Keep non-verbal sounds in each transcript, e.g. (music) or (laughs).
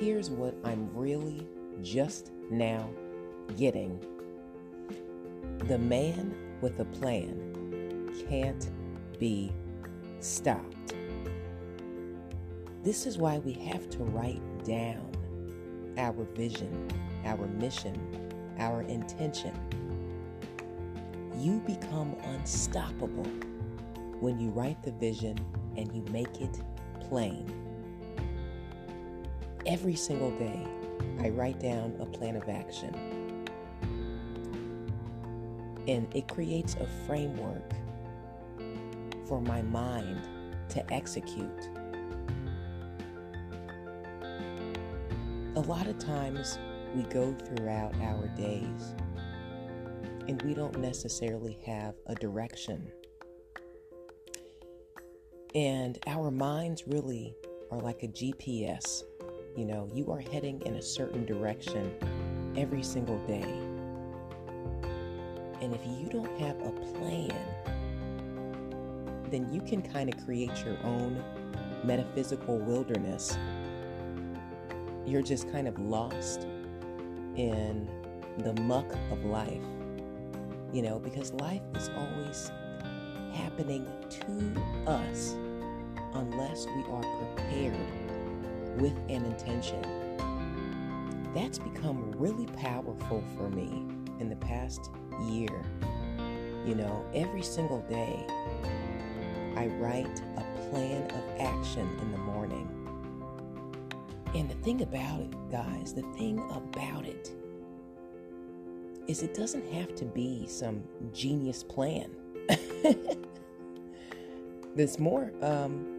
here's what I'm really just now getting the man with a plan can't be stopped. This is why we have to write down our vision, our mission, our intention. You become unstoppable when you write the vision and you make it plain. Every single day, I write down a plan of action. And it creates a framework for my mind to execute. A lot of times we go throughout our days and we don't necessarily have a direction. And our minds really are like a GPS. You know, you are heading in a certain direction every single day. And if you don't have a plan, then you can kind of create your own metaphysical wilderness. You're just kind of lost in the muck of life, you know, because life is always happening to us unless we are prepared with an intention. That's become really powerful for me in the past year. You know, every single day I write a plan of action in the morning. And the thing about it, guys, the thing about it is it doesn't have to be some genius plan. (laughs) There's more. Um,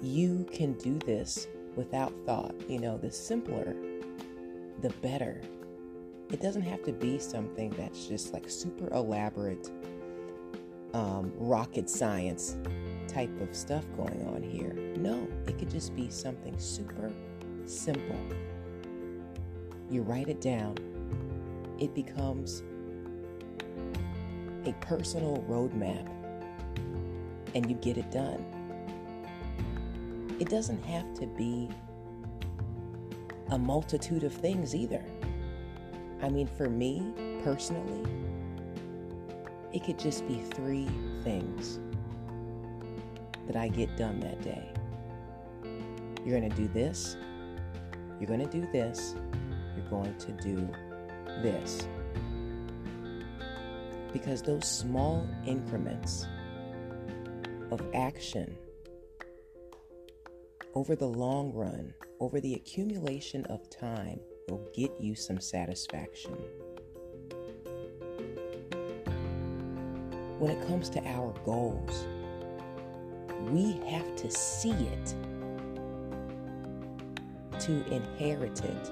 you can do this without thought. You know, the simpler, the better. It doesn't have to be something that's just like super elaborate um, rocket science type of stuff going on here. No, it could just be something super simple. You write it down, it becomes a personal roadmap, and you get it done. It doesn't have to be a multitude of things either. I mean, for me personally, it could just be three things that I get done that day. You're going to do this, you're going to do this, you're going to do this. Because those small increments of action over the long run, over the accumulation of time, will get you some satisfaction. when it comes to our goals, we have to see it to inherit it,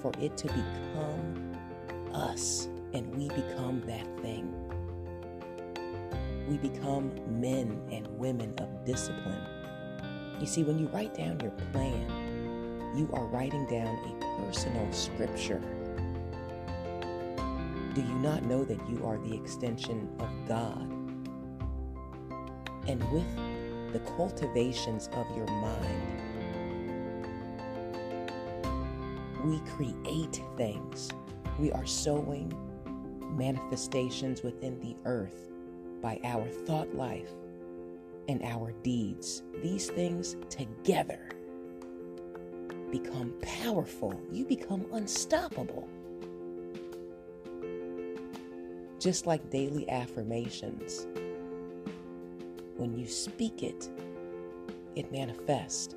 for it to become us, and we become that thing. We become men and women of discipline. You see, when you write down your plan, you are writing down a personal scripture do you not know that you are the extension of God? And with the cultivations of your mind, we create things. We are sowing manifestations within the earth by our thought life and our deeds. These things together become powerful. You become unstoppable. Just like daily affirmations, when you speak it, it manifests.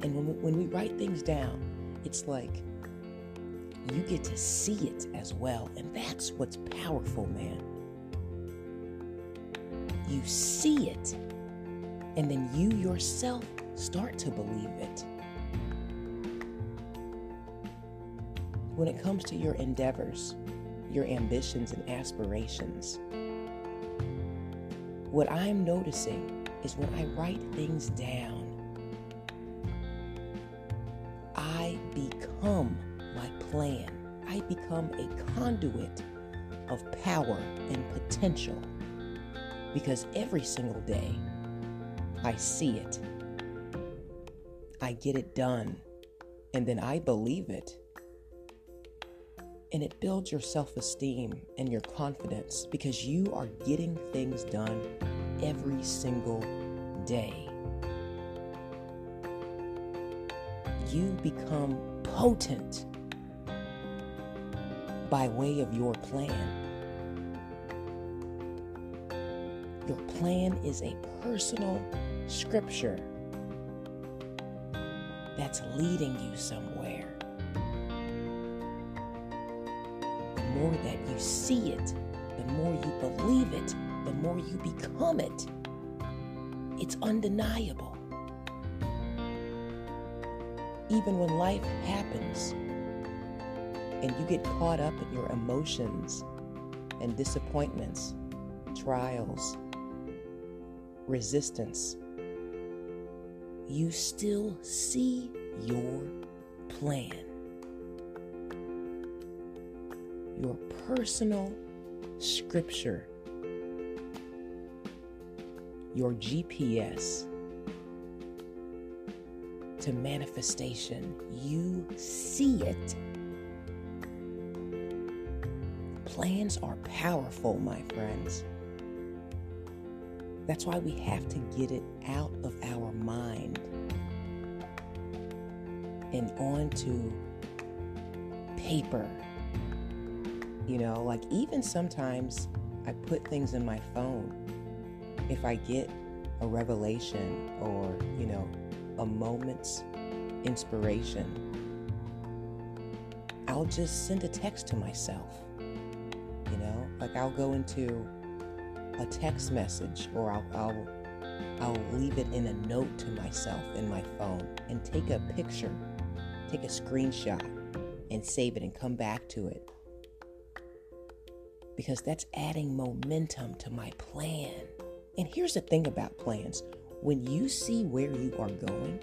And when, when we write things down, it's like you get to see it as well. And that's what's powerful, man. You see it, and then you yourself start to believe it. When it comes to your endeavors, your ambitions and aspirations. What I'm noticing is when I write things down, I become my plan. I become a conduit of power and potential because every single day I see it. I get it done. And then I believe it. And it builds your self esteem and your confidence because you are getting things done every single day. You become potent by way of your plan. Your plan is a personal scripture that's leading you somewhere. The more that you see it, the more you believe it, the more you become it. It's undeniable. Even when life happens and you get caught up in your emotions and disappointments, trials, resistance, you still see your plan. Your personal scripture, your GPS to manifestation. You see it. Plans are powerful, my friends. That's why we have to get it out of our mind and onto paper. You know, like even sometimes I put things in my phone. If I get a revelation or, you know, a moment's inspiration, I'll just send a text to myself. You know, like I'll go into a text message or I'll, I'll I'll leave it in a note to myself in my phone and take a picture, take a screenshot and save it and come back to it. Because that's adding momentum to my plan. And here's the thing about plans when you see where you are going,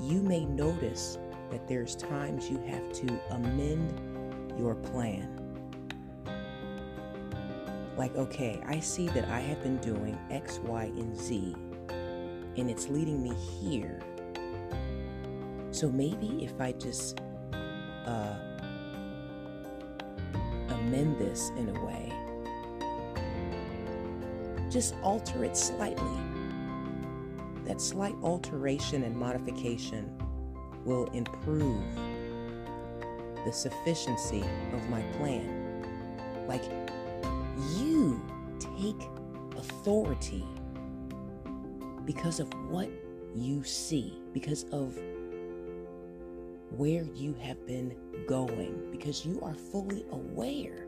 you may notice that there's times you have to amend your plan like, okay, I see that I have been doing X, Y, and Z, and it's leading me here. So maybe if I just uh, amend this in a way, just alter it slightly. That slight alteration and modification will improve the sufficiency of my plan. Like authority because of what you see, because of where you have been going, because you are fully aware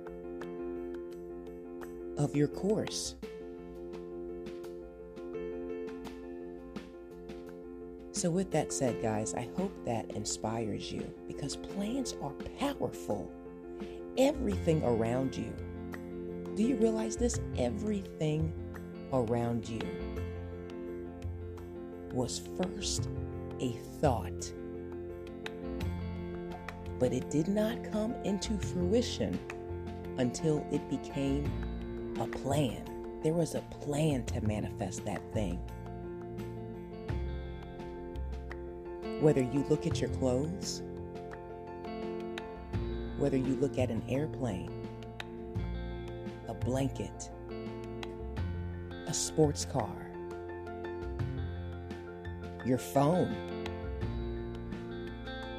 of your course. So, with that said, guys, I hope that inspires you because plans are powerful. Everything around you do you realize this? Everything around you was first a thought, but it did not come into fruition until it became a plan. There was a plan to manifest that thing. Whether you look at your clothes, whether you look at an airplane, blanket, a sports car, your phone,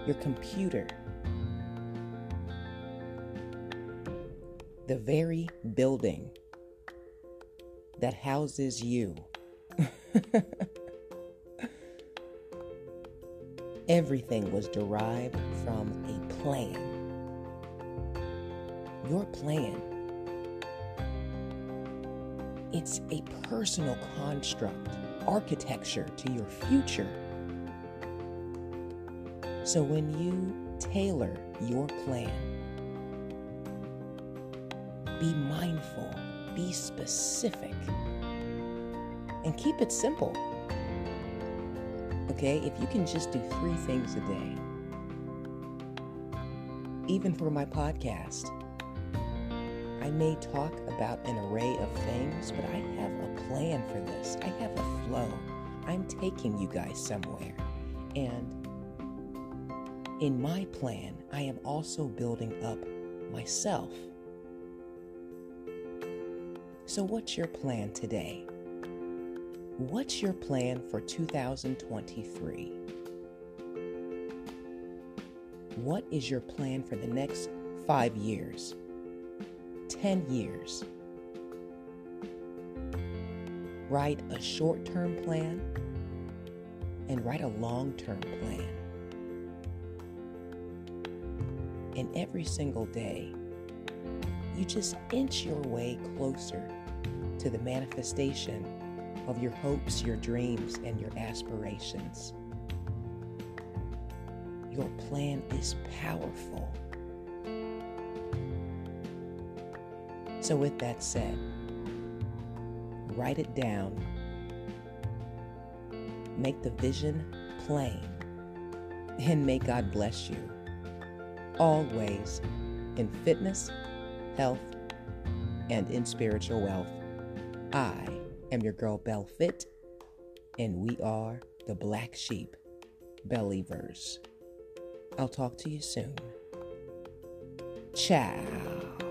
your computer, the very building that houses you. (laughs) Everything was derived from a plan. Your plan it's a personal construct, architecture to your future. So when you tailor your plan, be mindful, be specific, and keep it simple. Okay, if you can just do three things a day, even for my podcast, I may talk about an array of things, but I have a plan for this. I have a flow. I'm taking you guys somewhere. And in my plan, I am also building up myself. So, what's your plan today? What's your plan for 2023? What is your plan for the next five years, 10 years? Write a short term plan and write a long term plan. And every single day, you just inch your way closer to the manifestation of your hopes, your dreams, and your aspirations. Your plan is powerful. So, with that said, write it down, make the vision plain, and may God bless you always in fitness, health, and in spiritual wealth. I am your girl Bell Fit, and we are the Black Sheep Believers. I'll talk to you soon. Ciao.